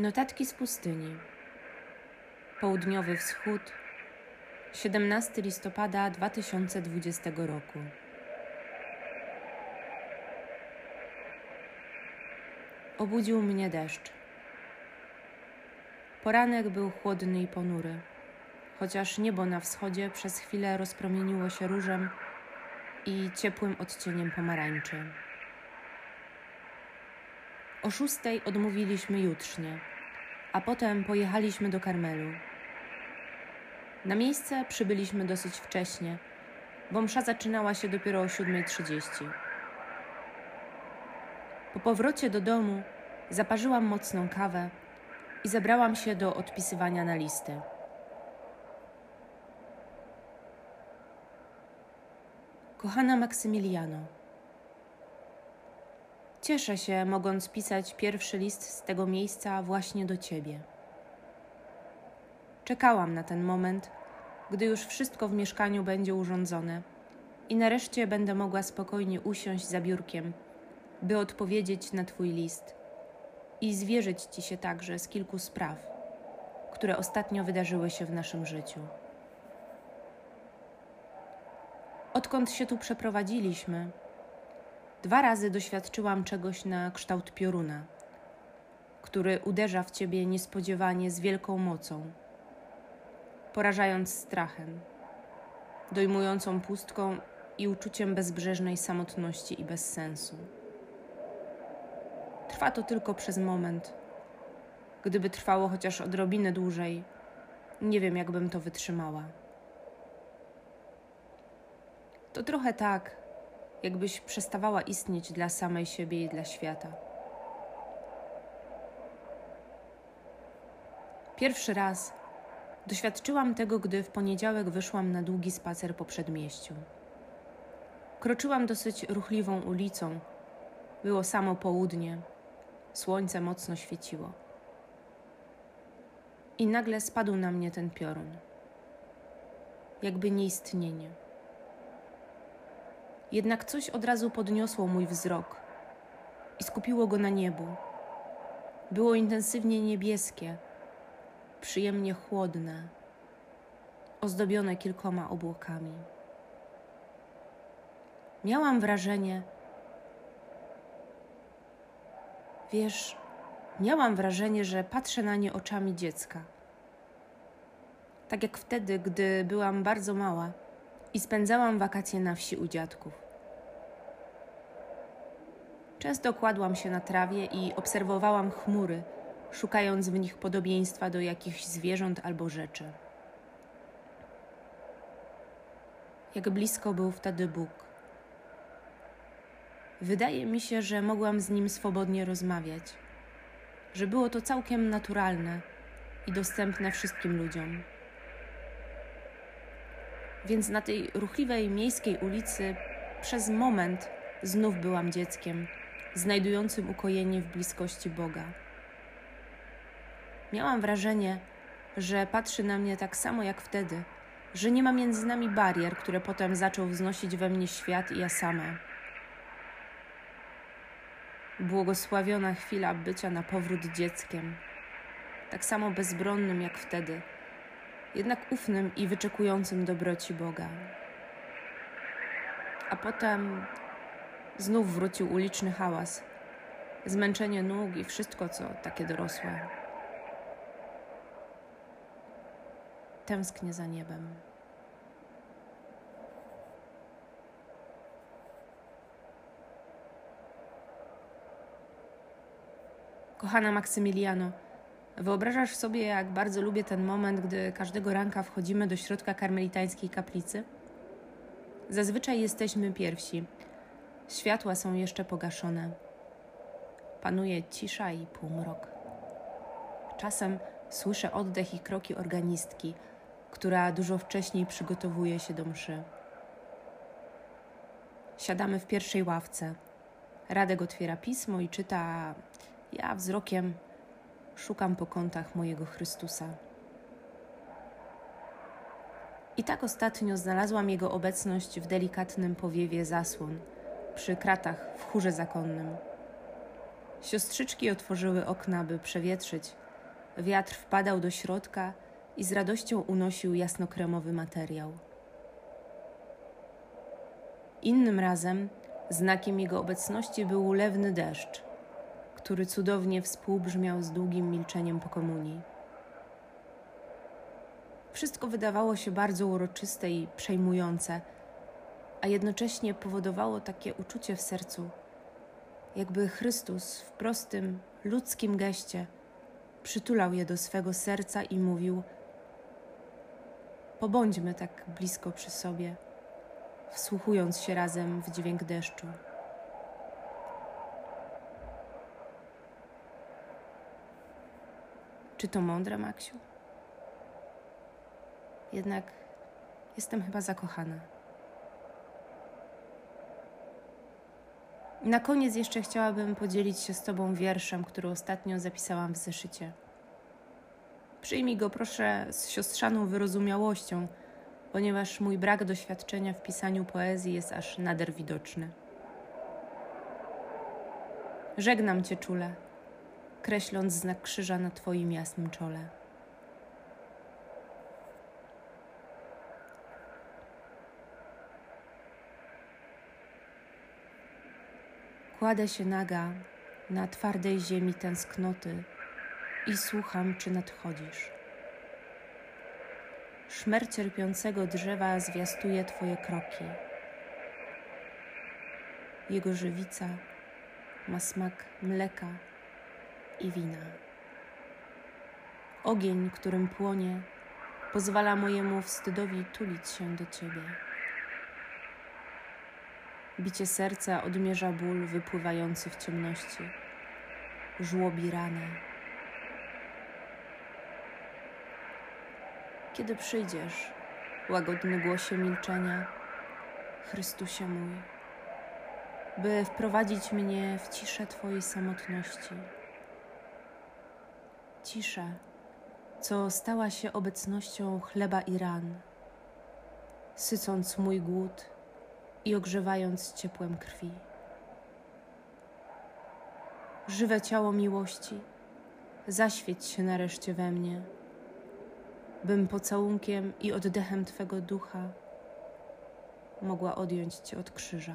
Notatki z pustyni. Południowy wschód. 17 listopada 2020 roku. Obudził mnie deszcz. Poranek był chłodny i ponury, chociaż niebo na wschodzie przez chwilę rozpromieniło się różem i ciepłym odcieniem pomarańczy. O szóstej odmówiliśmy jutrznie, a potem pojechaliśmy do Karmelu. Na miejsce przybyliśmy dosyć wcześnie, bo msza zaczynała się dopiero o 7.30. Po powrocie do domu zaparzyłam mocną kawę i zabrałam się do odpisywania na listy. Kochana Maksymiliano, Cieszę się, mogąc pisać pierwszy list z tego miejsca właśnie do ciebie. Czekałam na ten moment, gdy już wszystko w mieszkaniu będzie urządzone i nareszcie będę mogła spokojnie usiąść za biurkiem, by odpowiedzieć na Twój list i zwierzyć Ci się także z kilku spraw, które ostatnio wydarzyły się w naszym życiu. Odkąd się tu przeprowadziliśmy, Dwa razy doświadczyłam czegoś na kształt pioruna, który uderza w ciebie niespodziewanie z wielką mocą, porażając strachem, dojmującą pustką i uczuciem bezbrzeżnej samotności i bezsensu. Trwa to tylko przez moment. Gdyby trwało chociaż odrobinę dłużej, nie wiem, jakbym to wytrzymała. To trochę tak, jakbyś przestawała istnieć dla samej siebie i dla świata. Pierwszy raz doświadczyłam tego, gdy w poniedziałek wyszłam na długi spacer po przedmieściu. Kroczyłam dosyć ruchliwą ulicą. Było samo południe. Słońce mocno świeciło. I nagle spadł na mnie ten piorun. Jakby nieistnienie. Jednak coś od razu podniosło mój wzrok i skupiło go na niebu. Było intensywnie niebieskie, przyjemnie chłodne, ozdobione kilkoma obłokami. Miałam wrażenie, wiesz, miałam wrażenie, że patrzę na nie oczami dziecka. Tak jak wtedy, gdy byłam bardzo mała i spędzałam wakacje na wsi u dziadków. Często kładłam się na trawie i obserwowałam chmury, szukając w nich podobieństwa do jakichś zwierząt albo rzeczy. Jak blisko był wtedy Bóg. Wydaje mi się, że mogłam z nim swobodnie rozmawiać, że było to całkiem naturalne i dostępne wszystkim ludziom. Więc na tej ruchliwej miejskiej ulicy przez moment znów byłam dzieckiem, znajdującym ukojenie w bliskości Boga. Miałam wrażenie, że patrzy na mnie tak samo jak wtedy, że nie ma między nami barier, które potem zaczął wznosić we mnie świat i ja sama. Błogosławiona chwila bycia na powrót dzieckiem, tak samo bezbronnym jak wtedy jednak ufnym i wyczekującym dobroci Boga. A potem znów wrócił uliczny hałas, zmęczenie nóg i wszystko, co takie dorosłe. Tęsknię za niebem. Kochana Maksymiliano, Wyobrażasz sobie, jak bardzo lubię ten moment, gdy każdego ranka wchodzimy do środka karmelitańskiej kaplicy? Zazwyczaj jesteśmy pierwsi. Światła są jeszcze pogaszone. Panuje cisza i półmrok. Czasem słyszę oddech i kroki organistki, która dużo wcześniej przygotowuje się do mszy. Siadamy w pierwszej ławce. Radek otwiera pismo i czyta, ja wzrokiem szukam po kątach mojego Chrystusa. I tak ostatnio znalazłam jego obecność w delikatnym powiewie zasłon, przy kratach w chórze zakonnym. Siostrzyczki otworzyły okna, by przewietrzyć, Wiatr wpadał do środka i z radością unosił jasnokremowy materiał. Innym razem znakiem jego obecności był ulewny deszcz, który cudownie współbrzmiał z długim milczeniem po komunii. Wszystko wydawało się bardzo uroczyste i przejmujące, a jednocześnie powodowało takie uczucie w sercu, jakby Chrystus w prostym, ludzkim geście przytulał je do swego serca i mówił: Pobądźmy tak blisko przy sobie, wsłuchując się razem w dźwięk deszczu. Czy to mądre, Maksiu? Jednak jestem chyba zakochana. Na koniec jeszcze chciałabym podzielić się z Tobą wierszem, który ostatnio zapisałam w zeszycie. Przyjmij go proszę z siostrzaną wyrozumiałością, ponieważ mój brak doświadczenia w pisaniu poezji jest aż nader widoczny. Żegnam Cię czule, kreśląc znak krzyża na Twoim jasnym czole. Kładę się naga na twardej ziemi tęsknoty i słucham, czy nadchodzisz. Szmer cierpiącego drzewa zwiastuje Twoje kroki. Jego żywica ma smak mleka i wina. Ogień, którym płonie, pozwala mojemu wstydowi tulić się do Ciebie. Bicie serca odmierza ból wypływający w ciemności. Żłobi ranę. Kiedy przyjdziesz, łagodny głosie milczenia, Chrystusie mój, by wprowadzić mnie w ciszę Twojej samotności. Ciszę, co stała się obecnością chleba i ran, sycąc mój głód i ogrzewając ciepłem krwi. Żywe ciało miłości, zaświeć się nareszcie we mnie, bym pocałunkiem i oddechem Twego ducha mogła odjąć Cię od krzyża.